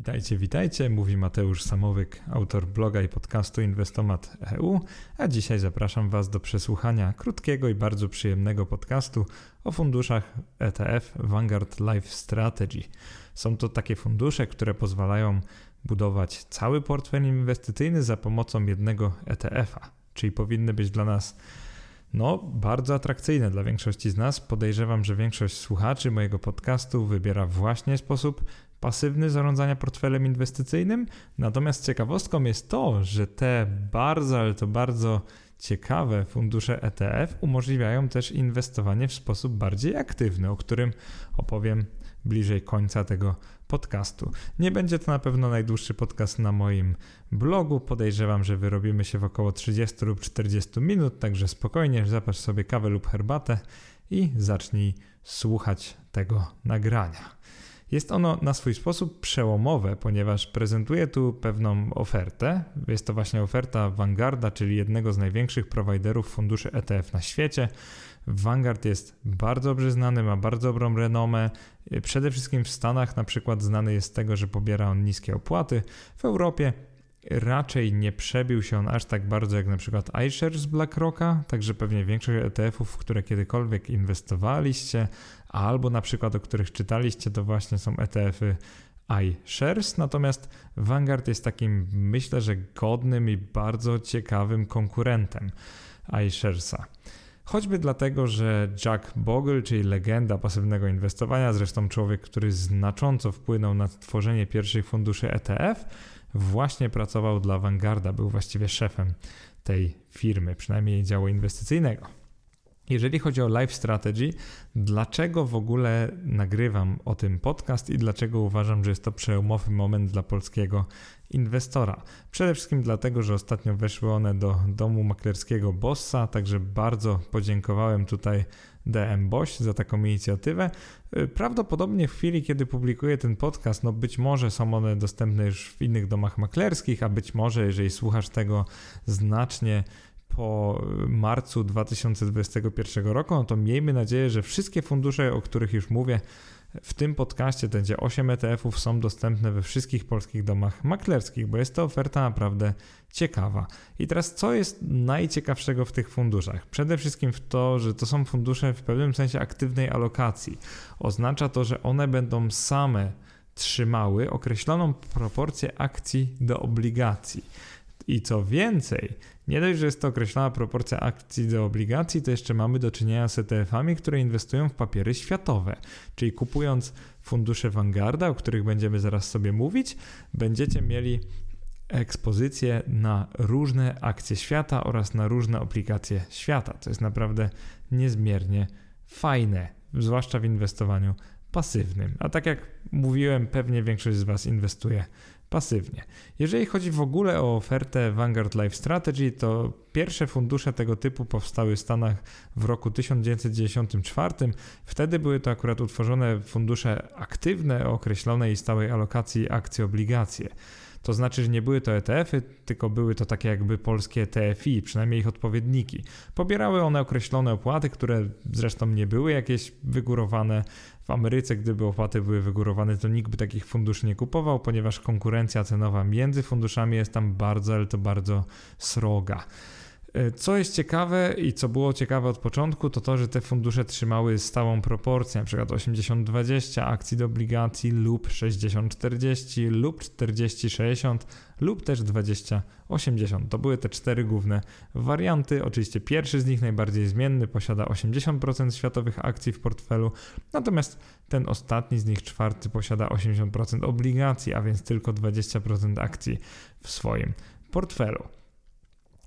Witajcie, witajcie, mówi Mateusz Samowyk, autor bloga i podcastu Inwestomat.eu, a dzisiaj zapraszam Was do przesłuchania krótkiego i bardzo przyjemnego podcastu o funduszach ETF Vanguard Life Strategy. Są to takie fundusze, które pozwalają budować cały portfel inwestycyjny za pomocą jednego ETF-a, czyli powinny być dla nas no, bardzo atrakcyjne dla większości z nas. Podejrzewam, że większość słuchaczy mojego podcastu wybiera właśnie sposób pasywny zarządzania portfelem inwestycyjnym. Natomiast ciekawostką jest to, że te bardzo, ale to bardzo ciekawe fundusze ETF umożliwiają też inwestowanie w sposób bardziej aktywny, o którym opowiem bliżej końca tego podcastu. Nie będzie to na pewno najdłuższy podcast na moim blogu. Podejrzewam, że wyrobimy się w około 30 lub 40 minut, także spokojnie zapasz sobie kawę lub herbatę i zacznij słuchać tego nagrania. Jest ono na swój sposób przełomowe, ponieważ prezentuje tu pewną ofertę. Jest to właśnie oferta Vanguarda, czyli jednego z największych prowajderów funduszy ETF na świecie. Vanguard jest bardzo dobrze znany, ma bardzo dobrą renomę. Przede wszystkim w Stanach na przykład znany jest z tego, że pobiera on niskie opłaty. W Europie raczej nie przebił się on aż tak bardzo jak na przykład iShares BlackRocka, także pewnie większość ETF-ów, w które kiedykolwiek inwestowaliście, albo na przykład o których czytaliście, to właśnie są ETF-y iShares, natomiast Vanguard jest takim, myślę, że godnym i bardzo ciekawym konkurentem iSharesa. Choćby dlatego, że Jack Bogle, czyli legenda pasywnego inwestowania, zresztą człowiek, który znacząco wpłynął na tworzenie pierwszych funduszy ETF, właśnie pracował dla Vanguarda, był właściwie szefem tej firmy, przynajmniej działu inwestycyjnego. Jeżeli chodzi o Life Strategy, dlaczego w ogóle nagrywam o tym podcast i dlaczego uważam, że jest to przełomowy moment dla polskiego inwestora? Przede wszystkim dlatego, że ostatnio weszły one do domu maklerskiego Bossa, także bardzo podziękowałem tutaj DM Boś za taką inicjatywę. Prawdopodobnie w chwili, kiedy publikuję ten podcast, no być może są one dostępne już w innych domach maklerskich, a być może, jeżeli słuchasz tego znacznie po marcu 2021 roku, no to miejmy nadzieję, że wszystkie fundusze, o których już mówię w tym podcaście, będzie 8 ETF-ów, są dostępne we wszystkich polskich domach maklerskich, bo jest to oferta naprawdę ciekawa. I teraz, co jest najciekawszego w tych funduszach? Przede wszystkim w to, że to są fundusze w pewnym sensie aktywnej alokacji. Oznacza to, że one będą same trzymały określoną proporcję akcji do obligacji. I co więcej, nie dość, że jest to określona proporcja akcji do obligacji, to jeszcze mamy do czynienia z ETF-ami, które inwestują w papiery światowe. Czyli kupując fundusze Vanguarda, o których będziemy zaraz sobie mówić, będziecie mieli ekspozycję na różne akcje świata oraz na różne obligacje świata. To jest naprawdę niezmiernie fajne, zwłaszcza w inwestowaniu pasywnym. A tak jak mówiłem, pewnie większość z Was inwestuje pasywnie. Jeżeli chodzi w ogóle o ofertę Vanguard Life Strategy, to pierwsze fundusze tego typu powstały w Stanach w roku 1994. Wtedy były to akurat utworzone fundusze aktywne o określonej stałej alokacji akcji obligacje. To znaczy, że nie były to ETF-y, tylko były to takie jakby polskie TFI, przynajmniej ich odpowiedniki. Pobierały one określone opłaty, które zresztą nie były jakieś wygórowane. W Ameryce, gdyby opłaty były wygórowane, to nikt by takich funduszy nie kupował, ponieważ konkurencja cenowa między funduszami jest tam bardzo, ale to bardzo sroga. E, co jest ciekawe i co było ciekawe od początku, to to, że te fundusze trzymały stałą proporcję, np. 80-20 akcji do obligacji lub 60-40 lub 40-60 lub też 20-80. To były te cztery główne warianty. Oczywiście pierwszy z nich, najbardziej zmienny, posiada 80% światowych akcji w portfelu, natomiast ten ostatni z nich, czwarty, posiada 80% obligacji, a więc tylko 20% akcji w swoim portfelu.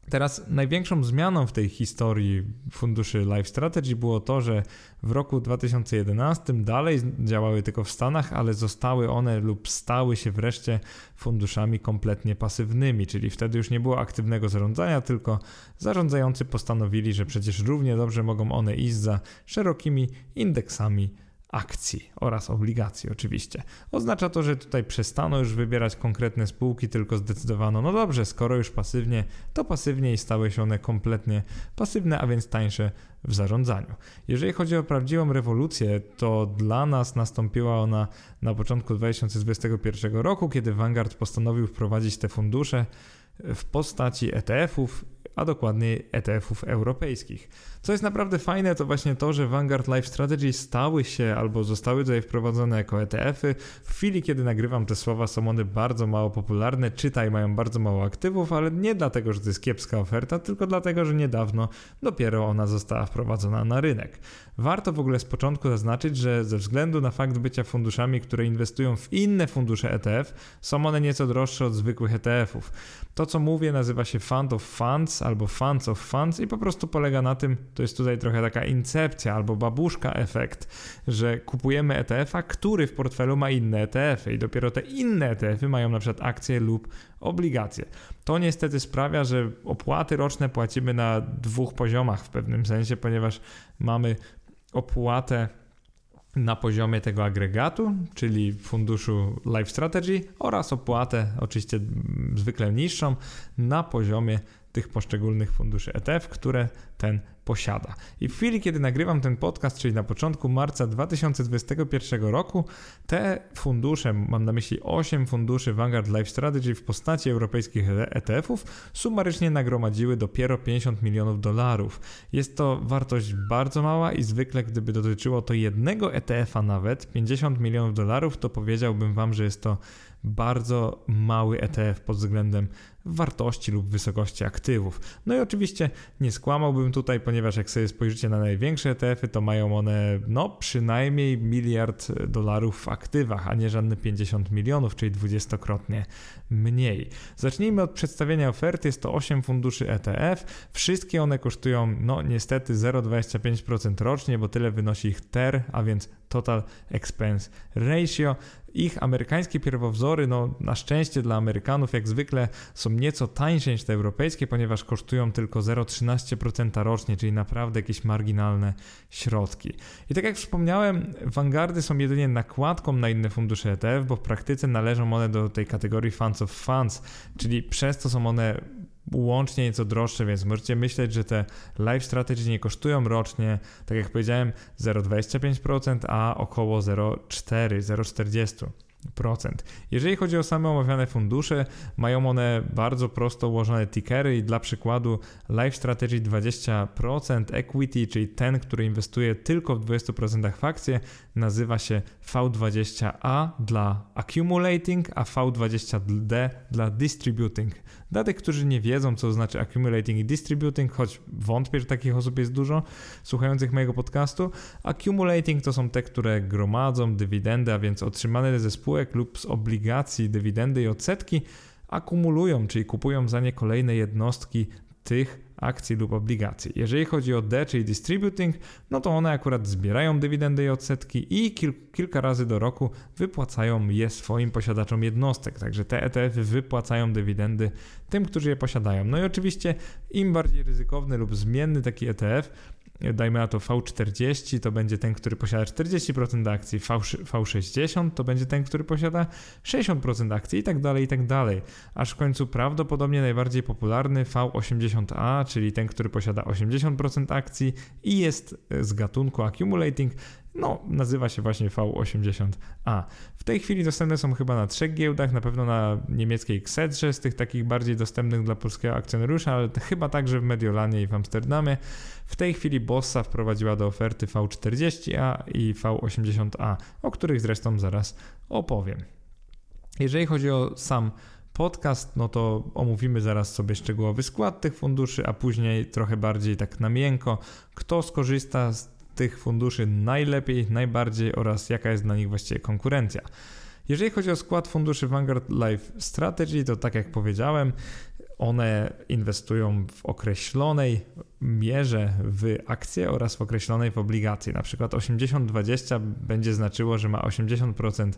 Teraz największą zmianą w tej historii funduszy Life Strategy było to, że w roku 2011 dalej działały tylko w Stanach, ale zostały one lub stały się wreszcie funduszami kompletnie pasywnymi, czyli wtedy już nie było aktywnego zarządzania, tylko zarządzający postanowili, że przecież równie dobrze mogą one iść za szerokimi indeksami akcji oraz obligacji oczywiście. Oznacza to, że tutaj przestano już wybierać konkretne spółki, tylko zdecydowano, no dobrze, skoro już pasywnie, to pasywnie i stały się one kompletnie pasywne, a więc tańsze w zarządzaniu. Jeżeli chodzi o prawdziwą rewolucję, to dla nas nastąpiła ona na początku 2021 roku, kiedy Vanguard postanowił wprowadzić te fundusze w postaci ETF-ów, a dokładniej ETF-ów europejskich. Co jest naprawdę fajne, to właśnie to, że Vanguard Life Strategy stały się albo zostały tutaj wprowadzone jako ETF-y. W chwili, kiedy nagrywam te słowa, są one bardzo mało popularne, czytaj, mają bardzo mało aktywów, ale nie dlatego, że to jest kiepska oferta, tylko dlatego, że niedawno dopiero ona została wprowadzona na rynek. Warto w ogóle z początku zaznaczyć, że ze względu na fakt bycia funduszami, które inwestują w inne fundusze ETF, są one nieco droższe od zwykłych ETF-ów. To, co mówię, nazywa się Fund of Funds albo Funds of Funds i po prostu polega na tym, to jest tutaj trochę taka incepcja albo babuszka efekt, że kupujemy ETF-a, który w portfelu ma inne ETF-y i dopiero te inne ETF-y mają na przykład akcje lub obligacje. To niestety sprawia, że opłaty roczne płacimy na dwóch poziomach w pewnym sensie, ponieważ mamy opłatę na poziomie tego agregatu, czyli funduszu Life Strategy oraz opłatę oczywiście zwykle niższą na poziomie tych poszczególnych funduszy ETF, które ten posiada. I w chwili, kiedy nagrywam ten podcast, czyli na początku marca 2021 roku, te fundusze, mam na myśli 8 funduszy Vanguard Life Strategy w postaci europejskich ETF-ów, sumarycznie nagromadziły dopiero 50 milionów dolarów. Jest to wartość bardzo mała i zwykle, gdyby dotyczyło to jednego ETF-a nawet, 50 milionów dolarów, to powiedziałbym Wam, że jest to bardzo mały ETF pod względem wartości lub wysokości aktywów. No i oczywiście nie skłamałbym tutaj, ponieważ jak sobie spojrzycie na największe ETF-y, to mają one no przynajmniej miliard dolarów w aktywach, a nie żadne 50 milionów, czyli dwudziestokrotnie mniej. Zacznijmy od przedstawienia oferty. Jest to 8 funduszy ETF. Wszystkie one kosztują no niestety 0,25% rocznie, bo tyle wynosi ich TER, a więc Total Expense Ratio. Ich amerykańskie pierwowzory, no na szczęście dla Amerykanów, jak zwykle, są nieco tańsze niż te europejskie, ponieważ kosztują tylko 0,13% rocznie, czyli naprawdę jakieś marginalne środki. I tak jak wspomniałem, Vanguardy są jedynie nakładką na inne fundusze ETF, bo w praktyce należą one do tej kategorii Funds of Funds, czyli przez to są one łącznie nieco droższe, więc możecie myśleć, że te live strategy nie kosztują rocznie, tak jak powiedziałem, 0,25%, a około 0,4, 0,40%. Jeżeli chodzi o same omawiane fundusze, mają one bardzo prosto ułożone tickery i dla przykładu Life Strategy 20% Equity, czyli ten, który inwestuje tylko w 20% w akcje, nazywa się V20A dla Accumulating, a V20D dla Distributing. Dla tych, którzy nie wiedzą, co znaczy accumulating i distributing, choć wątpię, że takich osób jest dużo słuchających mojego podcastu, accumulating to są te, które gromadzą dywidendy, a więc otrzymane ze spółek lub z obligacji dywidendy i odsetki akumulują, czyli kupują za nie kolejne jednostki tych akcji lub obligacji. Jeżeli chodzi o D, czyli distributing, no to one akurat zbierają dywidendy i odsetki i kil kilka razy do roku wypłacają je swoim posiadaczom jednostek. Także te ETF-y wypłacają dywidendy tym, którzy je posiadają. No i oczywiście im bardziej ryzykowny lub zmienny taki ETF, dajmy na to V40, to będzie ten, który posiada 40% akcji, v, V60 to będzie ten, który posiada 60% akcji i tak dalej, i tak dalej. Aż w końcu prawdopodobnie najbardziej popularny V80A, czyli ten, który posiada 80% akcji i jest z gatunku accumulating, no, nazywa się właśnie V80A. W tej chwili dostępne są chyba na trzech giełdach, na pewno na niemieckiej Xedrze, z tych takich bardziej dostępnych dla polskiego akcjonariusza, ale chyba także w Mediolanie i w Amsterdamie. W tej chwili Bossa wprowadziła do oferty V40A i V80A, o których zresztą zaraz opowiem. Jeżeli chodzi o sam podcast, no to omówimy zaraz sobie szczegółowy skład tych funduszy, a później trochę bardziej tak na miękko, kto skorzysta z tych funduszy najlepiej, najbardziej oraz jaka jest dla nich właściwie konkurencja. Jeżeli chodzi o skład funduszy Vanguard Life Strategy, to tak jak powiedziałem, one inwestują w określonej mierze w akcje oraz w określonej w obligacje. Na przykład 80-20 będzie znaczyło, że ma 80%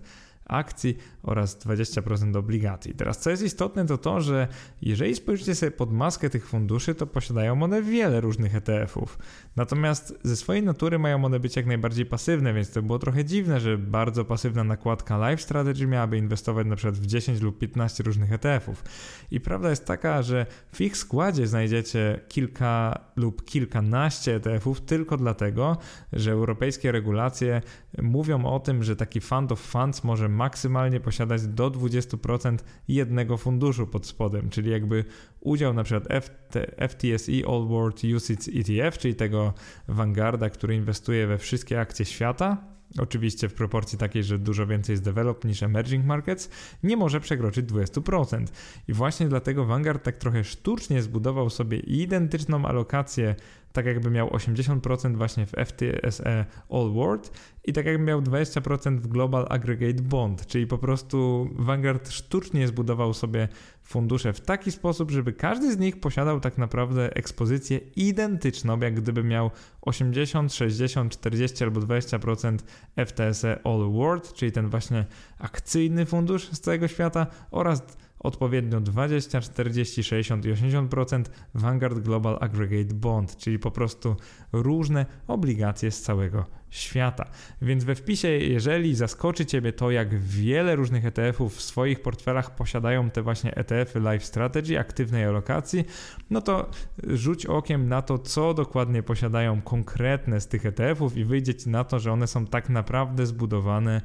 akcji oraz 20% obligacji. Teraz co jest istotne to to, że jeżeli spojrzycie sobie pod maskę tych funduszy, to posiadają one wiele różnych ETF-ów. Natomiast ze swojej natury mają one być jak najbardziej pasywne, więc to było trochę dziwne, że bardzo pasywna nakładka Life Strategy miałaby inwestować na przykład w 10 lub 15 różnych ETF-ów. I prawda jest taka, że w ich składzie znajdziecie kilka lub kilkanaście ETF-ów tylko dlatego, że europejskie regulacje mówią o tym, że taki fund of funds może maksymalnie posiadać do 20% jednego funduszu pod spodem, czyli jakby udział na przykład FT, FTSE All World UCITS ETF, czyli tego Vanguarda, który inwestuje we wszystkie akcje świata, oczywiście w proporcji takiej, że dużo więcej jest developed niż emerging markets, nie może przekroczyć 20%. I właśnie dlatego Vanguard tak trochę sztucznie zbudował sobie identyczną alokację tak jakby miał 80% właśnie w FTSE All World i tak jakby miał 20% w Global Aggregate Bond, czyli po prostu Vanguard sztucznie zbudował sobie fundusze w taki sposób, żeby każdy z nich posiadał tak naprawdę ekspozycję identyczną, jak gdyby miał 80, 60, 40 albo 20% FTSE All World, czyli ten właśnie akcyjny fundusz z całego świata oraz odpowiednio 20, 40, 60 i 80% Vanguard Global Aggregate Bond, czyli po prostu różne obligacje z całego świata. Więc we wpisie, jeżeli zaskoczy Ciebie to, jak wiele różnych ETF-ów w swoich portfelach posiadają te właśnie ETF-y Life Strategy, aktywnej alokacji, no to rzuć okiem na to, co dokładnie posiadają konkretne z tych ETF-ów i wyjdzie Ci na to, że one są tak naprawdę zbudowane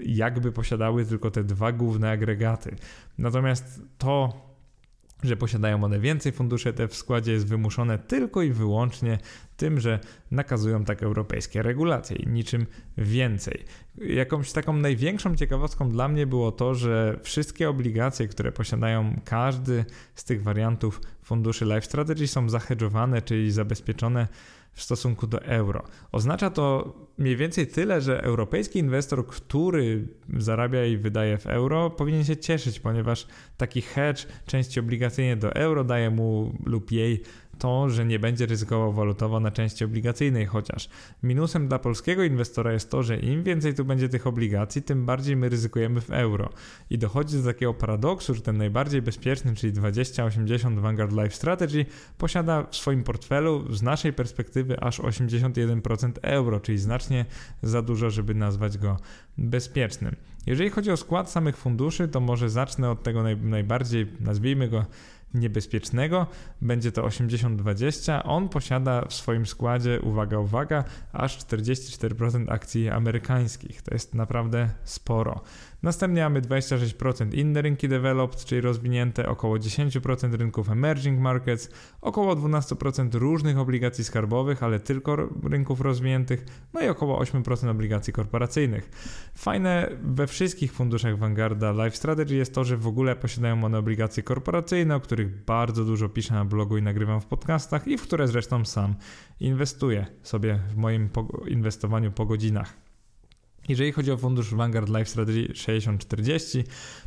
jakby posiadały tylko te dwa główne agregaty. Natomiast to, że posiadają one więcej funduszy te w składzie jest wymuszone tylko i wyłącznie tym, że nakazują tak europejskie regulacje i niczym więcej. Jakąś taką największą ciekawostką dla mnie było to, że wszystkie obligacje, które posiadają każdy z tych wariantów funduszy Life Strategy są zahedżowane, czyli zabezpieczone w stosunku do euro. Oznacza to mniej więcej tyle, że europejski inwestor, który zarabia i wydaje w euro, powinien się cieszyć, ponieważ taki hedge części obligacyjnie do euro daje mu lub jej to, że nie będzie ryzykował walutowo na części obligacyjnej, chociaż minusem dla polskiego inwestora jest to, że im więcej tu będzie tych obligacji, tym bardziej my ryzykujemy w euro. I dochodzi do takiego paradoksu, że ten najbardziej bezpieczny, czyli 2080 Vanguard Life Strategy, posiada w swoim portfelu z naszej perspektywy aż 81% euro, czyli znacznie za dużo, żeby nazwać go bezpiecznym. Jeżeli chodzi o skład samych funduszy, to może zacznę od tego naj, najbardziej, nazwijmy go niebezpiecznego. Będzie to 80-20. On posiada w swoim składzie, uwaga, uwaga, aż 44% akcji amerykańskich. To jest naprawdę sporo. Następnie mamy 26% inne rynki developed, czyli rozwinięte, około 10% rynków emerging markets, około 12% różnych obligacji skarbowych, ale tylko rynków rozwiniętych, no i około 8% obligacji korporacyjnych. Fajne we wszystkich funduszach Vanguarda Life Strategy jest to, że w ogóle posiadają one obligacje korporacyjne, o których bardzo dużo piszę na blogu i nagrywam w podcastach i w które zresztą sam inwestuję sobie w moim inwestowaniu po godzinach. Jeżeli chodzi o fundusz Vanguard Life Strategy 6040,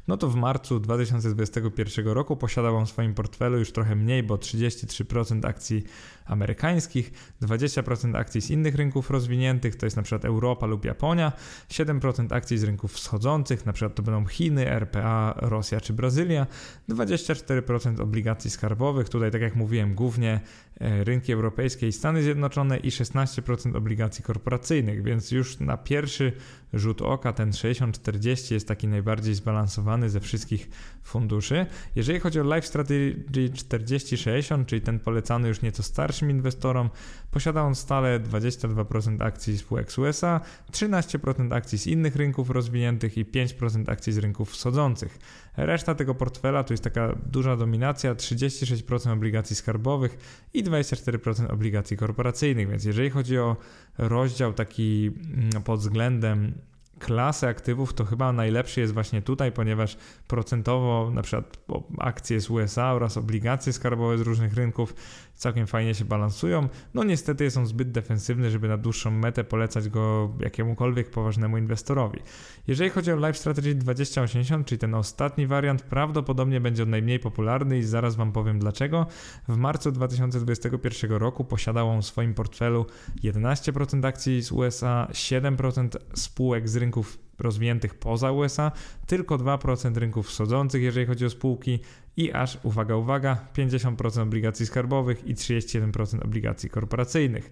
no to w marcu 2021 roku posiadał on w swoim portfelu już trochę mniej, bo 33% akcji amerykańskich, 20% akcji z innych rynków rozwiniętych, to jest na przykład Europa lub Japonia, 7% akcji z rynków wschodzących, na przykład to będą Chiny, RPA, Rosja czy Brazylia, 24% obligacji skarbowych, tutaj tak jak mówiłem, głównie e, rynki europejskie i Stany Zjednoczone i 16% obligacji korporacyjnych, więc już na pierwszy rzut oka ten 60-40 jest taki najbardziej zbalansowany ze wszystkich funduszy. Jeżeli chodzi o Life Strategy 40-60, czyli ten polecany już nieco starszym inwestorom, posiada on stale 22% akcji spółek z USA, 13% akcji z innych rynków rozwiniętych i 5% akcji z rynków wschodzących. Reszta tego portfela to jest taka duża dominacja, 36% obligacji skarbowych i 24% obligacji korporacyjnych, więc jeżeli chodzi o rozdział taki mm, pod względem klasy aktywów to chyba najlepszy jest właśnie tutaj, ponieważ procentowo na przykład akcje z USA oraz obligacje skarbowe z różnych rynków całkiem fajnie się balansują. No niestety są zbyt defensywny, żeby na dłuższą metę polecać go jakiemukolwiek poważnemu inwestorowi. Jeżeli chodzi o Life Strategy 2080, czyli ten ostatni wariant, prawdopodobnie będzie on najmniej popularny i zaraz Wam powiem dlaczego. W marcu 2021 roku posiadał on w swoim portfelu 11% akcji z USA, 7% spółek z rynków rozwiniętych poza USA, tylko 2% rynków wschodzących, jeżeli chodzi o spółki i aż, uwaga, uwaga, 50% obligacji skarbowych i 31% obligacji korporacyjnych.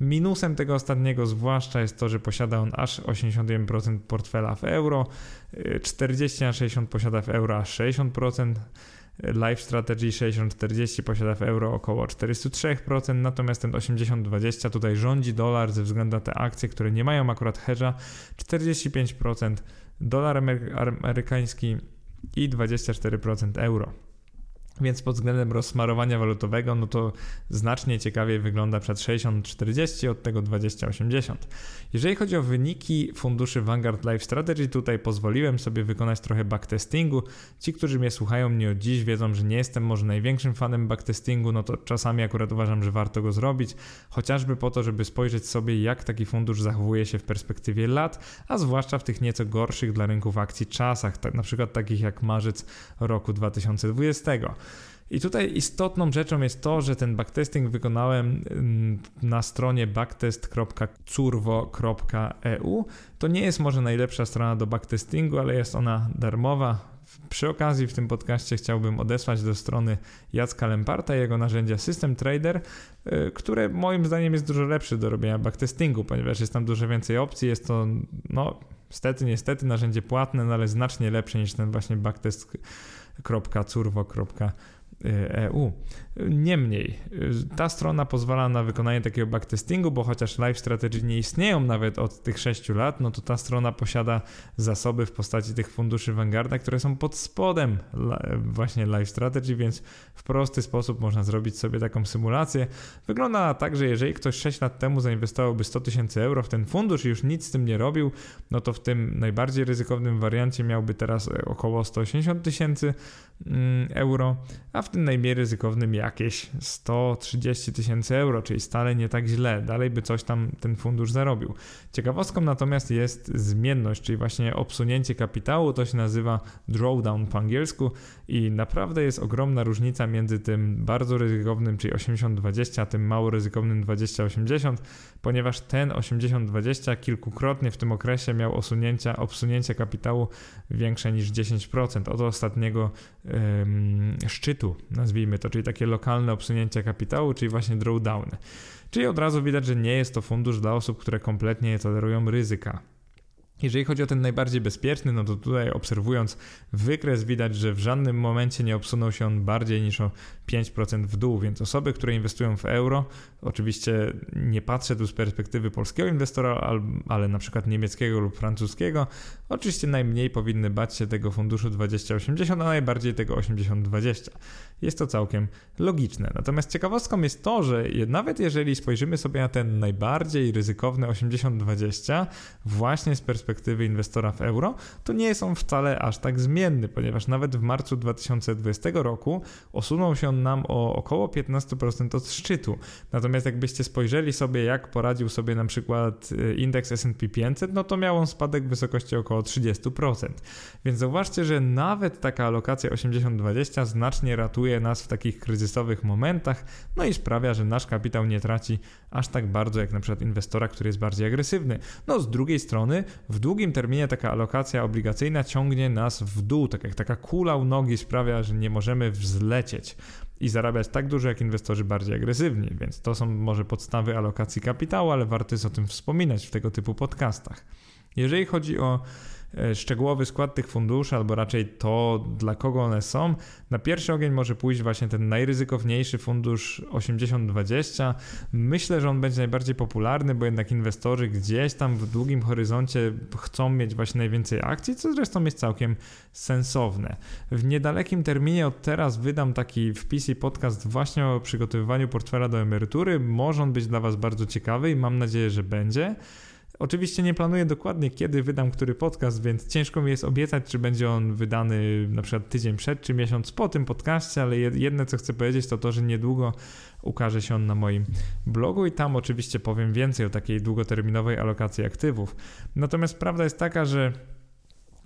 Minusem tego ostatniego zwłaszcza jest to, że posiada on aż 81% portfela w euro, 40 na 60 posiada w euro aż 60%, Life Strategy 60-40 posiada w euro około 403%, natomiast ten 80-20 tutaj rządzi dolar ze względu na te akcje, które nie mają akurat hedża 45% dolar amerykański i 24% euro. Więc pod względem rozsmarowania walutowego, no to znacznie ciekawiej wygląda przed 60-40 od tego 20-80. Jeżeli chodzi o wyniki funduszy Vanguard Life Strategy, tutaj pozwoliłem sobie wykonać trochę backtestingu. Ci, którzy mnie słuchają mnie od dziś, wiedzą, że nie jestem może największym fanem backtestingu, no to czasami akurat uważam, że warto go zrobić, chociażby po to, żeby spojrzeć sobie, jak taki fundusz zachowuje się w perspektywie lat, a zwłaszcza w tych nieco gorszych dla rynków akcji czasach, tak, na przykład takich jak marzec roku 2020. I tutaj istotną rzeczą jest to, że ten backtesting wykonałem mm, na stronie backtest.curvo.eu. To nie jest może najlepsza strona do backtestingu, ale jest ona darmowa. Przy okazji w tym podcaście chciałbym odesłać do strony Jacka Lemparta jego narzędzia System Trader, y, które moim zdaniem jest dużo lepsze do robienia backtestingu, ponieważ jest tam dużo więcej opcji. Jest to, no, niestety, niestety narzędzie płatne, no ale znacznie lepsze niż ten właśnie backtest.curvo.eu. EU. Niemniej, ta strona pozwala na wykonanie takiego backtestingu, bo chociaż Live Strategy nie istnieją nawet od tych 6 lat, no to ta strona posiada zasoby w postaci tych funduszy Vanguarda, które są pod spodem właśnie Live Strategy, więc w prosty sposób można zrobić sobie taką symulację. Wygląda tak, że jeżeli ktoś 6 lat temu zainwestowałby 100 tysięcy euro w ten fundusz i już nic z tym nie robił, no to w tym najbardziej ryzykownym wariancie miałby teraz około 180 tysięcy mm, euro, a w tym najmniej ryzykownym jakieś 130 tysięcy euro, czyli stale nie tak źle. Dalej by coś tam ten fundusz zarobił. Ciekawostką natomiast jest zmienność, czyli właśnie obsunięcie kapitału. To się nazywa drawdown po angielsku i naprawdę jest ogromna różnica między tym bardzo ryzykownym, czyli 80-20, a tym mało ryzykownym 20-80, ponieważ ten 80-20 kilkukrotnie w tym okresie miał osunięcia, obsunięcie kapitału większe niż 10% od ostatniego ym, szczytu, nazwijmy to, czyli takie lokalne obsunięcia kapitału, czyli właśnie drawdowny. Czyli od razu widać, że nie jest to fundusz dla osób, które kompletnie nie tolerują ryzyka. Jeżeli chodzi o ten najbardziej bezpieczny, no to tutaj obserwując wykres widać, że w żadnym momencie nie obsunął się on bardziej niż o 5% w dół, więc osoby, które inwestują w euro, oczywiście nie patrzę tu z perspektywy polskiego inwestora, ale na przykład niemieckiego lub francuskiego, oczywiście najmniej powinny bać się tego funduszu 2080, a najbardziej tego 80-20. Jest to całkiem logiczne. Natomiast ciekawostką jest to, że nawet jeżeli spojrzymy sobie na ten najbardziej ryzykowny 80-20 właśnie z perspektywy inwestora w euro, to nie jest on wcale aż tak zmienny, ponieważ nawet w marcu 2020 roku osunął się on nam o około 15% od szczytu. Natomiast jakbyście spojrzeli sobie, jak poradził sobie na przykład y, indeks S&P 500, no to miał on spadek w wysokości około 30%. Więc zauważcie, że nawet taka alokacja 80-20 znacznie ratuje nas w takich kryzysowych momentach, no i sprawia, że nasz kapitał nie traci aż tak bardzo jak na przykład inwestora, który jest bardziej agresywny. No z drugiej strony, w długim terminie taka alokacja obligacyjna ciągnie nas w dół, tak jak taka kula u nogi sprawia, że nie możemy wzlecieć i zarabiać tak dużo jak inwestorzy bardziej agresywni, więc to są może podstawy alokacji kapitału, ale warto jest o tym wspominać w tego typu podcastach. Jeżeli chodzi o E, szczegółowy skład tych funduszy, albo raczej to, dla kogo one są. Na pierwszy ogień może pójść właśnie ten najryzykowniejszy fundusz 80-20. Myślę, że on będzie najbardziej popularny, bo jednak inwestorzy gdzieś tam w długim horyzoncie chcą mieć właśnie najwięcej akcji, co zresztą jest całkiem sensowne. W niedalekim terminie od teraz wydam taki wpis i podcast właśnie o przygotowywaniu portfela do emerytury. Może on być dla Was bardzo ciekawy i mam nadzieję, że będzie. Oczywiście nie planuję dokładnie, kiedy wydam który podcast, więc ciężko mi jest obiecać, czy będzie on wydany na przykład tydzień przed, czy miesiąc po tym podcaście, ale jedne, co chcę powiedzieć, to to, że niedługo ukaże się on na moim blogu i tam oczywiście powiem więcej o takiej długoterminowej alokacji aktywów. Natomiast prawda jest taka, że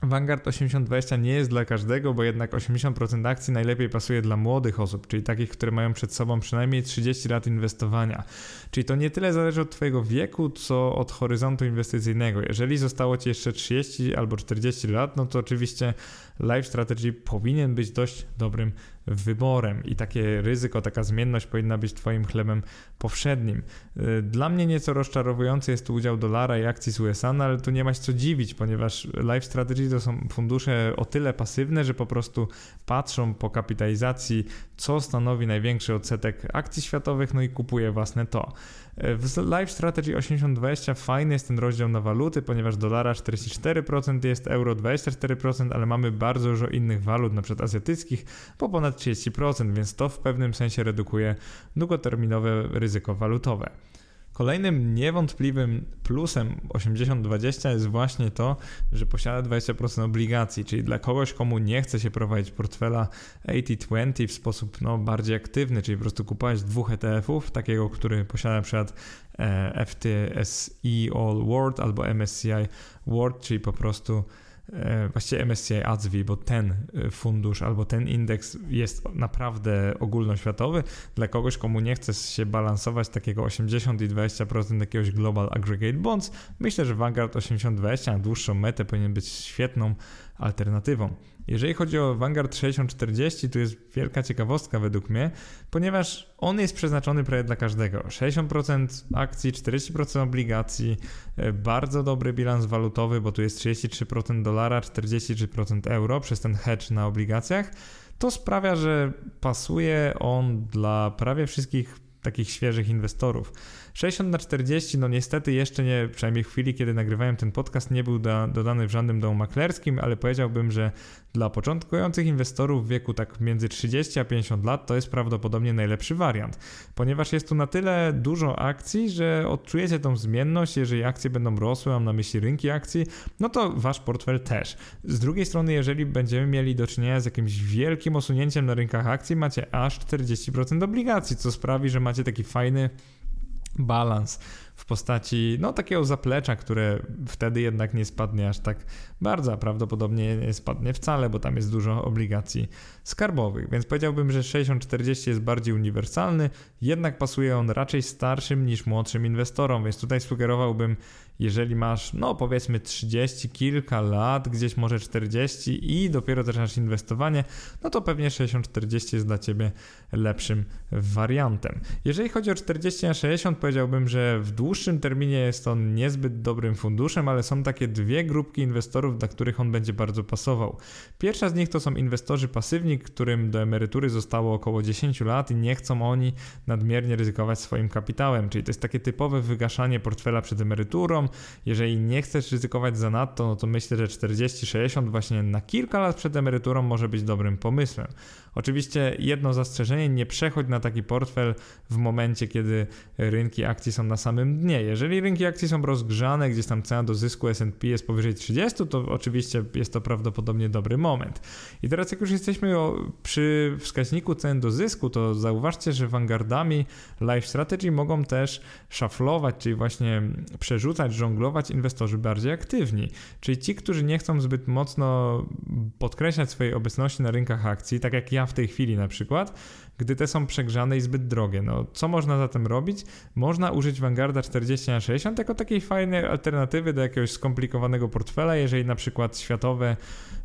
Vanguard 8020 nie jest dla każdego, bo jednak 80% akcji najlepiej pasuje dla młodych osób, czyli takich, które mają przed sobą przynajmniej 30 lat inwestowania. Czyli to nie tyle zależy od Twojego wieku, co od horyzontu inwestycyjnego. Jeżeli zostało Ci jeszcze 30 albo 40 lat, no to oczywiście Life Strategy powinien być dość dobrym wyborem i takie ryzyko, taka zmienność powinna być Twoim chlebem powszednim. Y, dla mnie nieco rozczarowujący jest tu udział dolara i akcji z USA, no ale tu nie ma się co dziwić, ponieważ Life Strategy to są fundusze o tyle pasywne, że po prostu patrzą po kapitalizacji, co stanowi największy odsetek akcji światowych, no i kupuje własne to. W Live Strategy 8020 fajny jest ten rozdział na waluty, ponieważ dolara 44% jest, euro 24%, ale mamy bardzo dużo innych walut, przykład azjatyckich, po ponad 30%, więc to w pewnym sensie redukuje długoterminowe ryzyko walutowe. Kolejnym niewątpliwym plusem 80-20 jest właśnie to, że posiada 20% obligacji, czyli dla kogoś, komu nie chce się prowadzić portfela 80-20 w sposób no, bardziej aktywny, czyli po prostu kupować dwóch ETF-ów, takiego, który posiada na przykład e, FTSE All World albo MSCI World, czyli po prostu E, właściwie MSCI ADSV, bo ten e, fundusz albo ten indeks jest naprawdę ogólnoświatowy. Dla kogoś, komu nie chce się balansować takiego 80 i 20% jakiegoś Global Aggregate Bonds, myślę, że Vanguard 80-20 na dłuższą metę powinien być świetną alternatywą. Jeżeli chodzi o Vanguard 6040, tu jest wielka ciekawostka według mnie, ponieważ on jest przeznaczony prawie dla każdego. 60% akcji, 40% obligacji, e, bardzo dobry bilans walutowy, bo tu jest 33% dolara, 43% euro przez ten hedge na obligacjach. To sprawia, że pasuje on dla prawie wszystkich takich świeżych inwestorów. 60 na 40, no niestety jeszcze nie, przynajmniej w chwili, kiedy nagrywałem ten podcast, nie był da, dodany w żadnym domu maklerskim, ale powiedziałbym, że dla początkujących inwestorów w wieku tak między 30 a 50 lat to jest prawdopodobnie najlepszy wariant, ponieważ jest tu na tyle dużo akcji, że odczujecie tą zmienność, jeżeli akcje będą rosły, mam na myśli rynki akcji, no to wasz portfel też. Z drugiej strony, jeżeli będziemy mieli do czynienia z jakimś wielkim osunięciem na rynkach akcji, macie aż 40% obligacji, co sprawi, że macie taki fajny balans w postaci no takiego zaplecza, które wtedy jednak nie spadnie aż tak bardzo, prawdopodobnie nie spadnie wcale, bo tam jest dużo obligacji skarbowych. Więc powiedziałbym, że 6040 jest bardziej uniwersalny, jednak pasuje on raczej starszym niż młodszym inwestorom, więc tutaj sugerowałbym jeżeli masz, no powiedzmy 30 kilka lat, gdzieś może 40 i dopiero zaczynasz inwestowanie, no to pewnie 60-40 jest dla Ciebie lepszym wariantem. Jeżeli chodzi o 40 na 60, powiedziałbym, że w dłuższym terminie jest on niezbyt dobrym funduszem, ale są takie dwie grupki inwestorów, dla których on będzie bardzo pasował. Pierwsza z nich to są inwestorzy pasywni, którym do emerytury zostało około 10 lat i nie chcą oni nadmiernie ryzykować swoim kapitałem, czyli to jest takie typowe wygaszanie portfela przed emeryturą, jeżeli nie chcesz ryzykować za nadto, no to myślę, że 40-60 właśnie na kilka lat przed emeryturą może być dobrym pomysłem. Oczywiście jedno zastrzeżenie, nie przechodź na taki portfel w momencie, kiedy rynki akcji są na samym dnie. Jeżeli rynki akcji są rozgrzane, gdzieś tam cena do zysku S&P jest powyżej 30, to oczywiście jest to prawdopodobnie dobry moment. I teraz jak już jesteśmy przy wskaźniku cen do zysku, to zauważcie, że Vanguardami Life Strategy mogą też szaflować, czyli właśnie przerzucać, żonglować inwestorzy bardziej aktywni. Czyli ci, którzy nie chcą zbyt mocno podkreślać swojej obecności na rynkach akcji, tak jak ja w tej chwili na przykład, gdy te są przegrzane i zbyt drogie. No, co można zatem robić? Można użyć Vanguarda 40 na 60 jako takiej fajnej alternatywy do jakiegoś skomplikowanego portfela, jeżeli na przykład światowe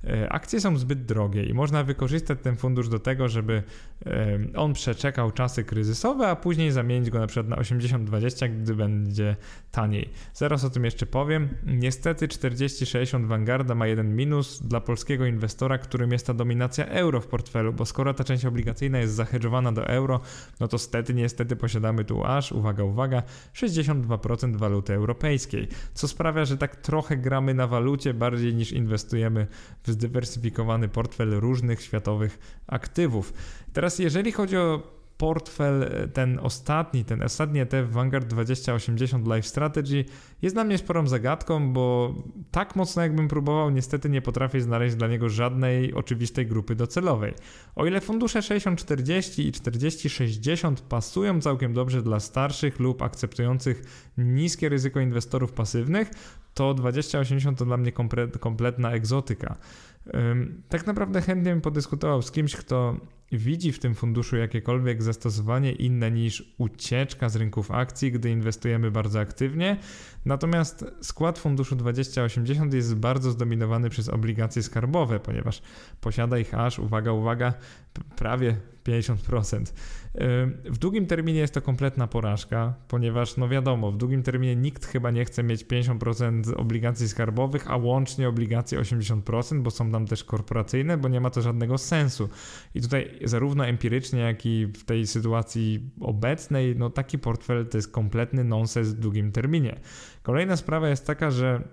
e, akcje są zbyt drogie i można wykorzystać ten fundusz do tego, żeby e, on przeczekał czasy kryzysowe, a później zamienić go na przykład na 80-20, gdy będzie taniej. Zaraz o tym jeszcze powiem. Niestety 40-60 Vanguarda ma jeden minus dla polskiego inwestora, którym jest ta dominacja euro w portfelu, bo skoro ta część obligacyjna jest zahedżowana do euro, no to stety, niestety posiadamy tu aż, uwaga, uwaga, 62% waluty europejskiej, co sprawia, że tak trochę gramy na walucie bardziej niż inwestujemy w zdywersyfikowany portfel różnych światowych aktywów. Teraz jeżeli chodzi o portfel, e, ten ostatni, ten ostatni ETF Vanguard 2080 Life Strategy jest dla mnie sporą zagadką, bo tak mocno jakbym próbował, niestety nie potrafię znaleźć dla niego żadnej oczywistej grupy docelowej. O ile fundusze 60-40 i 40-60 pasują całkiem dobrze dla starszych lub akceptujących niskie ryzyko inwestorów pasywnych, to 2080 to dla mnie kompletna egzotyka. Tak naprawdę chętnie bym podyskutował z kimś, kto widzi w tym funduszu jakiekolwiek zastosowanie inne niż ucieczka z rynków akcji, gdy inwestujemy bardzo aktywnie. Natomiast skład funduszu 2080 jest bardzo zdominowany przez obligacje skarbowe, ponieważ posiada ich aż, uwaga, uwaga, prawie 50%. W długim terminie jest to kompletna porażka, ponieważ no wiadomo, w długim terminie nikt chyba nie chce mieć 50% obligacji skarbowych, a łącznie obligacje 80%, bo są tam też korporacyjne, bo nie ma to żadnego sensu. I tutaj zarówno empirycznie, jak i w tej sytuacji obecnej, no taki portfel to jest kompletny nonsens w długim terminie. Kolejna sprawa jest taka, że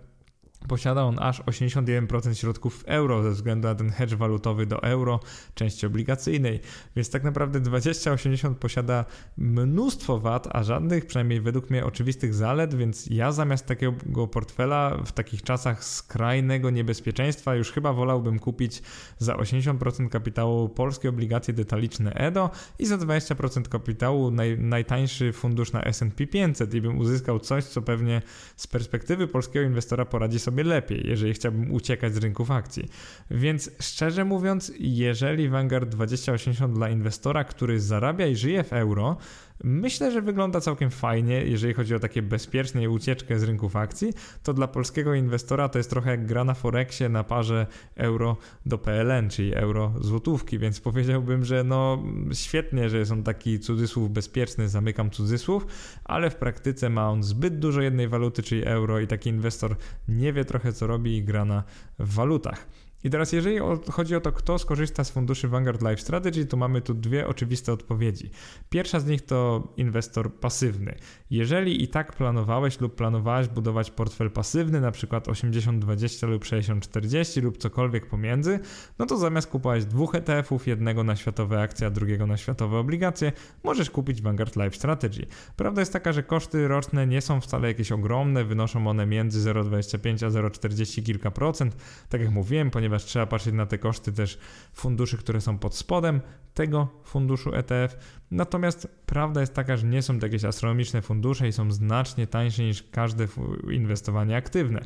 Posiada on aż 81% środków w euro ze względu na ten hedge walutowy do euro, części obligacyjnej, więc tak naprawdę 2080 posiada mnóstwo wad, a żadnych, przynajmniej według mnie, oczywistych zalet, więc ja zamiast takiego portfela w takich czasach skrajnego niebezpieczeństwa już chyba wolałbym kupić za 80% kapitału polskie obligacje detaliczne EDO i za 20% kapitału naj, najtańszy fundusz na S&P 500 i bym uzyskał coś, co pewnie z perspektywy polskiego inwestora poradzi sobie sobie lepiej, jeżeli chciałbym uciekać z rynków akcji. Więc szczerze mówiąc, jeżeli Vanguard 2080 dla inwestora, który zarabia i żyje w euro, Myślę, że wygląda całkiem fajnie, jeżeli chodzi o takie bezpieczne ucieczkę z rynków akcji, to dla polskiego inwestora to jest trochę jak gra na Forexie na parze euro do PLN, czyli euro złotówki, więc powiedziałbym, że no świetnie, że jest on taki cudzysłów bezpieczny, zamykam cudzysłów, ale w praktyce ma on zbyt dużo jednej waluty, czyli euro i taki inwestor nie wie trochę co robi i gra na walutach. I teraz, jeżeli chodzi o to, kto skorzysta z funduszy Vanguard Life Strategy, to mamy tu dwie oczywiste odpowiedzi. Pierwsza z nich to inwestor pasywny. Jeżeli i tak planowałeś lub planowałeś budować portfel pasywny, na przykład 80-20 lub 60-40 lub cokolwiek pomiędzy, no to zamiast kupować dwóch ETF-ów, jednego na światowe akcje, a drugiego na światowe obligacje, możesz kupić Vanguard Life Strategy. Prawda jest taka, że koszty roczne nie są wcale jakieś ogromne, wynoszą one między 0,25 a 0,40 kilka procent. Tak jak mówiłem, ponieważ ponieważ trzeba patrzeć na te koszty też funduszy, które są pod spodem tego funduszu ETF. Natomiast prawda jest taka, że nie są to jakieś astronomiczne fundusze i są znacznie tańsze niż każde inwestowanie aktywne.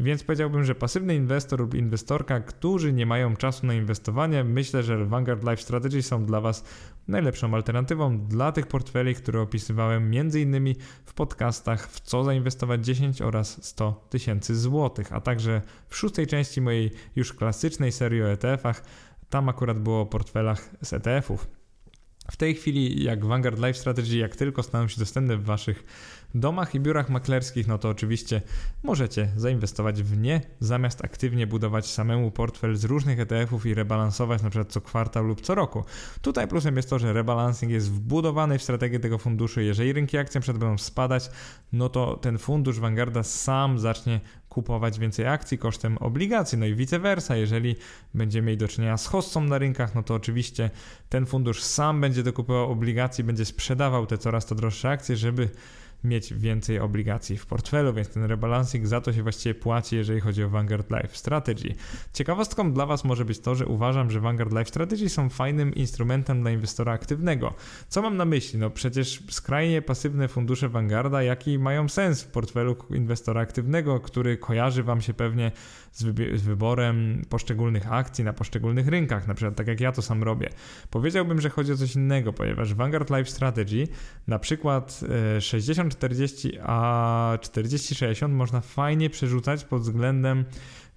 Więc powiedziałbym, że pasywny inwestor lub inwestorka, którzy nie mają czasu na inwestowanie, myślę, że Vanguard Life Strategy są dla Was najlepszą alternatywą dla tych portfeli, które opisywałem m.in. w podcastach w co zainwestować 10 oraz 100 tysięcy złotych, a także w szóstej części mojej już klasycznej serii o ETF-ach. Tam akurat było o portfelach z ETF-ów. W tej chwili, jak Vanguard Life Strategy, jak tylko staną się dostępne w Waszych domach i biurach maklerskich, no to oczywiście możecie zainwestować w nie, zamiast aktywnie budować samemu portfel z różnych ETF-ów i rebalansować na przykład co kwartał lub co roku. Tutaj plusem jest to, że rebalancing jest wbudowany w strategię tego funduszu. Jeżeli rynki akcji przed będą spadać, no to ten fundusz Vanguarda sam zacznie kupować więcej akcji kosztem obligacji, no i vice versa. Jeżeli będziemy mieli do czynienia z hossą na rynkach, no to oczywiście ten fundusz sam będzie dokupował obligacji, będzie sprzedawał te coraz to droższe akcje, żeby mieć więcej obligacji w portfelu, więc ten rebalancing za to się właściwie płaci, jeżeli chodzi o Vanguard Life Strategy. Ciekawostką dla Was może być to, że uważam, że Vanguard Life Strategy są fajnym instrumentem dla inwestora aktywnego. Co mam na myśli? No przecież skrajnie pasywne fundusze Vanguarda, jaki mają sens w portfelu inwestora aktywnego, który kojarzy Wam się pewnie z, z wyborem poszczególnych akcji na poszczególnych rynkach, na przykład tak jak ja to sam robię. Powiedziałbym, że chodzi o coś innego, ponieważ Vanguard Life Strategy, na przykład 60-40 e, a 40-60 można fajnie przerzucać pod względem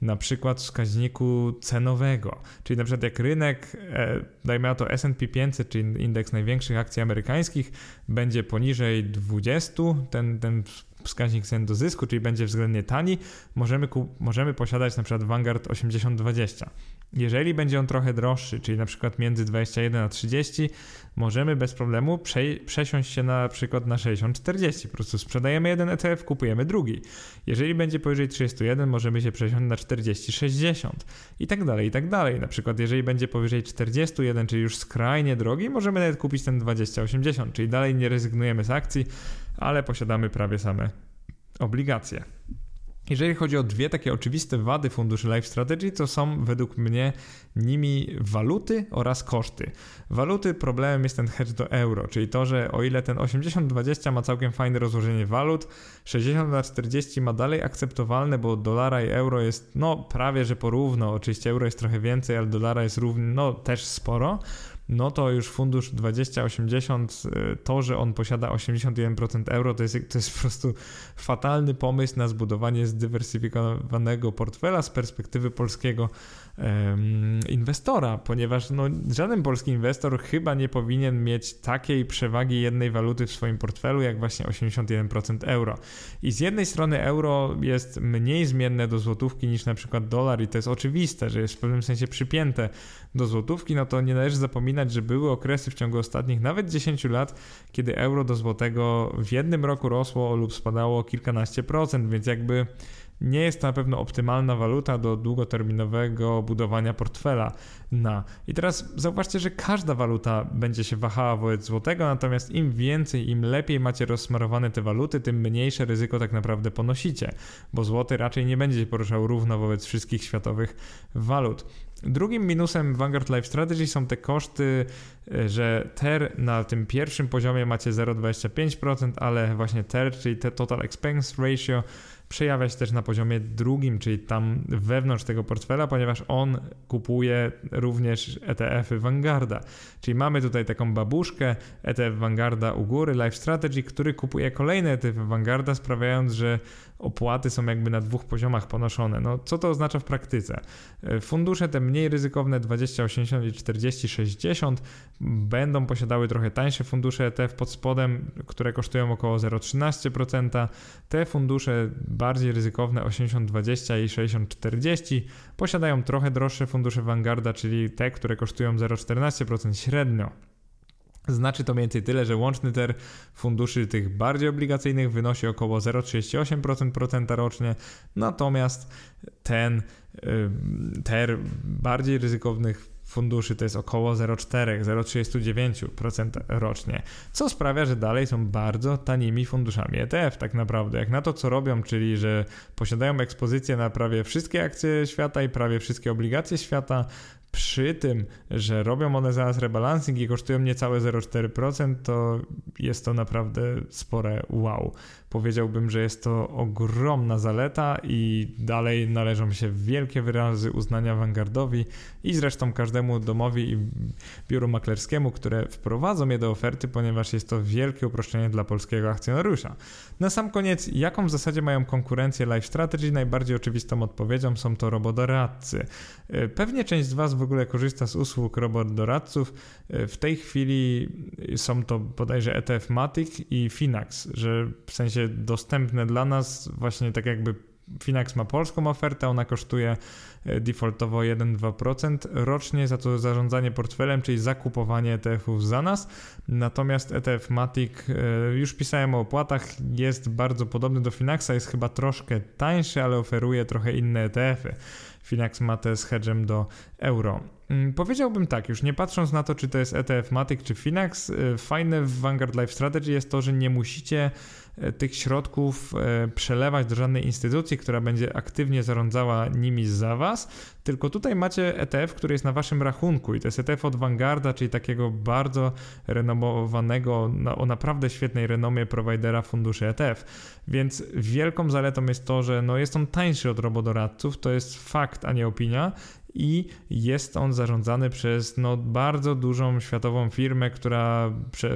na przykład wskaźniku cenowego. Czyli na przykład jak rynek, e, dajmy na to S&P 500, czyli indeks największych akcji amerykańskich, będzie poniżej 20, ten, ten wskaźnik cen do zysku, czyli będzie względnie tani, możemy, możemy posiadać na przykład Vanguard 8020. Jeżeli będzie on trochę droższy, czyli na przykład między 21 a 30, możemy bez problemu prze, przesiąść się na przykład na 60-40. Po prostu sprzedajemy jeden ETF, kupujemy drugi. Jeżeli będzie powyżej 31, możemy się przesiąść na 40-60 i tak dalej, i tak dalej. Na przykład jeżeli będzie powyżej 41, czyli już skrajnie drogi, możemy nawet kupić ten 20-80, czyli dalej nie rezygnujemy z akcji, ale posiadamy prawie same obligacje. Jeżeli chodzi o dwie takie oczywiste wady funduszy Life Strategy, to są według mnie nimi waluty oraz koszty. Waluty problemem jest ten hedge do euro, czyli to, że o ile ten 80-20 ma całkiem fajne rozłożenie walut, 60 na 40 ma dalej akceptowalne, bo dolara i euro jest no prawie że porówno. Oczywiście euro jest trochę więcej, ale dolara jest równy, no też sporo no to już fundusz 2080, y, to, że on posiada 81% euro, to jest, to jest po prostu fatalny pomysł na zbudowanie zdywersyfikowanego portfela z perspektywy polskiego inwestora, ponieważ no, żaden polski inwestor chyba nie powinien mieć takiej przewagi jednej waluty w swoim portfelu, jak właśnie 81% euro. I z jednej strony euro jest mniej zmienne do złotówki niż na przykład dolar i to jest oczywiste, że jest w pewnym sensie przypięte do złotówki, no to nie należy zapominać, że były okresy w ciągu ostatnich nawet 10 lat, kiedy euro do złotego w jednym roku rosło lub spadało kilkanaście procent, więc jakby nie jest to na pewno optymalna waluta do długoterminowego budowania portfela na. I teraz zauważcie, że każda waluta będzie się wahała wobec złotego, natomiast im więcej, im lepiej macie rozsmarowane te waluty, tym mniejsze ryzyko tak naprawdę ponosicie, bo złoty raczej nie będzie się poruszał równo wobec wszystkich światowych walut. Drugim minusem Vanguard Life Strategy są te koszty, że TER na tym pierwszym poziomie macie 0,25%, ale właśnie TER, czyli Total Expense Ratio, przejawia się też na poziomie drugim, czyli tam wewnątrz tego portfela, ponieważ on kupuje również ETF-y Vanguarda. Czyli mamy tutaj taką babuszkę ETF Vanguarda u góry, Life Strategy, który kupuje kolejne ETF Vanguarda, sprawiając, że opłaty są jakby na dwóch poziomach ponoszone. No, co to oznacza w praktyce? E, fundusze te mniej ryzykowne 2080 i 4060 będą posiadały trochę tańsze fundusze ETF pod spodem, które kosztują około 0,13%. Te fundusze bardziej ryzykowne 8020 i 6040 posiadają trochę droższe fundusze Vanguarda, czyli te, które kosztują 0,14% średnio. Znaczy to mniej więcej tyle, że łączny ter funduszy tych bardziej obligacyjnych wynosi około 0,38% rocznie, natomiast ten ter bardziej ryzykownych funduszy to jest około 0,4-0,39% rocznie, co sprawia, że dalej są bardzo tanimi funduszami ETF tak naprawdę. Jak na to, co robią, czyli że posiadają ekspozycję na prawie wszystkie akcje świata i prawie wszystkie obligacje świata, przy tym, że robią one zaraz rebalancing i kosztują niecałe 0,4%, to jest to naprawdę spore wow. Powiedziałbym, że jest to ogromna zaleta i dalej należą się wielkie wyrazy uznania Vanguardowi i zresztą każdemu domowi i biuru maklerskiemu, które wprowadzą je do oferty, ponieważ jest to wielkie uproszczenie dla polskiego akcjonariusza. Na sam koniec, jaką w zasadzie mają konkurencję Life Strategy? Najbardziej oczywistą odpowiedzią są to robodoradcy. Pewnie część z Was w ogóle korzysta z usług robodoradców. W tej chwili są to bodajże ETF Matic i Finax, że w sensie dostępne dla nas, właśnie tak jakby Finax ma polską ofertę, ona kosztuje e, defaultowo 1-2% rocznie za to zarządzanie portfelem, czyli zakupowanie ETF-ów za nas. Natomiast ETF Matic, e, już pisałem o opłatach, jest bardzo podobny do Finaxa, jest chyba troszkę tańszy, ale oferuje trochę inne ETF-y. Finax ma te z hedgem do euro. Mm, powiedziałbym tak, już nie patrząc na to, czy to jest ETF Matic czy Finax, e, fajne w Vanguard Life Strategy jest to, że nie musicie tych środków e, przelewać do żadnej instytucji, która będzie aktywnie zarządzała nimi za Was, tylko tutaj macie ETF, który jest na Waszym rachunku i to jest ETF od Vanguarda, czyli takiego bardzo renomowanego, o naprawdę świetnej renomie prowajdera funduszy ETF. Więc wielką zaletą jest to, że no jest on tańszy od robodoradców, to jest fakt, a nie opinia i jest on zarządzany przez no, bardzo dużą światową firmę, która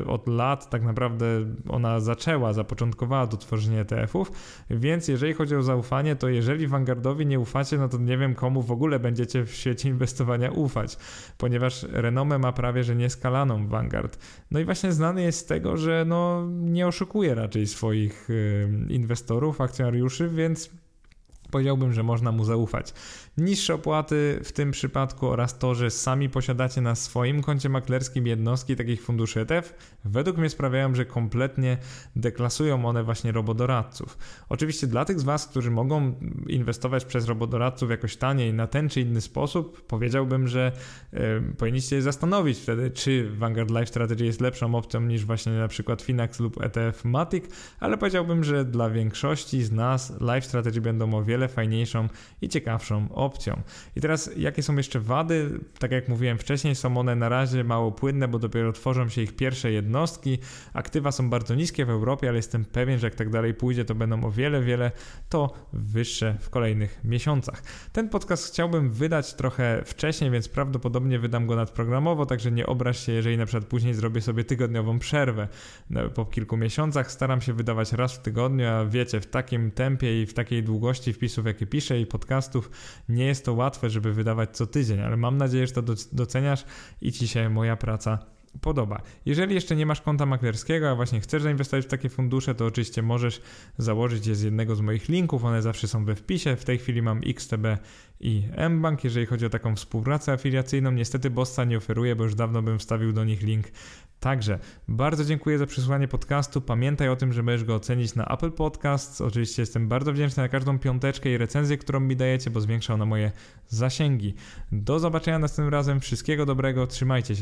od lat tak naprawdę ona zaczęła, zapoczątkowała to tworzenie ETF-ów, więc jeżeli chodzi o zaufanie, to jeżeli Vanguardowi nie ufacie, no to nie wiem komu w ogóle będziecie w świecie inwestowania ufać, ponieważ renomę ma prawie że nieskalaną Vanguard. No i właśnie znany jest z tego, że no, nie oszukuje raczej swoich y, inwestorów, akcjonariuszy, więc powiedziałbym, że można mu zaufać. Niższe opłaty w tym przypadku oraz to, że sami posiadacie na swoim koncie maklerskim jednostki takich funduszy ETF, według mnie sprawiają, że kompletnie deklasują one właśnie robodoradców. Oczywiście dla tych z Was, którzy mogą inwestować przez robodoradców jakoś taniej na ten czy inny sposób, powiedziałbym, że y, powinniście zastanowić wtedy, czy Vanguard Life Strategy jest lepszą opcją niż właśnie na przykład Finax lub ETF Matic, ale powiedziałbym, że dla większości z nas Life Strategy będą o wiele fajniejszą i ciekawszą opcją. I teraz jakie są jeszcze wady? Tak jak mówiłem wcześniej, są one na razie mało płynne, bo dopiero tworzą się ich pierwsze jednostki. Aktywa są bardzo niskie w Europie, ale jestem pewien, że jak tak dalej pójdzie, to będą o wiele, wiele to wyższe w kolejnych miesiącach. Ten podcast chciałbym wydać trochę wcześniej, więc prawdopodobnie wydam go nadprogramowo, także nie obraź się, jeżeli na przykład później zrobię sobie tygodniową przerwę po kilku miesiącach. Staram się wydawać raz w tygodniu, a wiecie, w takim tempie i w takiej długości wpisów, jakie piszę i podcastów, nie jest to łatwe, żeby wydawać co tydzień, ale mam nadzieję, że to doceniasz i ci się moja praca podoba. Jeżeli jeszcze nie masz konta maklerskiego, a właśnie chcesz zainwestować w takie fundusze, to oczywiście możesz założyć je z jednego z moich linków, one zawsze są we wpisie. W tej chwili mam XTB i mBank. Jeżeli chodzi o taką współpracę afiliacyjną, niestety Bossa nie oferuje, bo już dawno bym wstawił do nich link. Także bardzo dziękuję za przesłuchanie podcastu. Pamiętaj o tym, że możesz go ocenić na Apple Podcasts. Oczywiście jestem bardzo wdzięczny za każdą piąteczkę i recenzję, którą mi dajecie, bo zwiększa ona moje zasięgi. Do zobaczenia następnym razem. Wszystkiego dobrego. Trzymajcie się.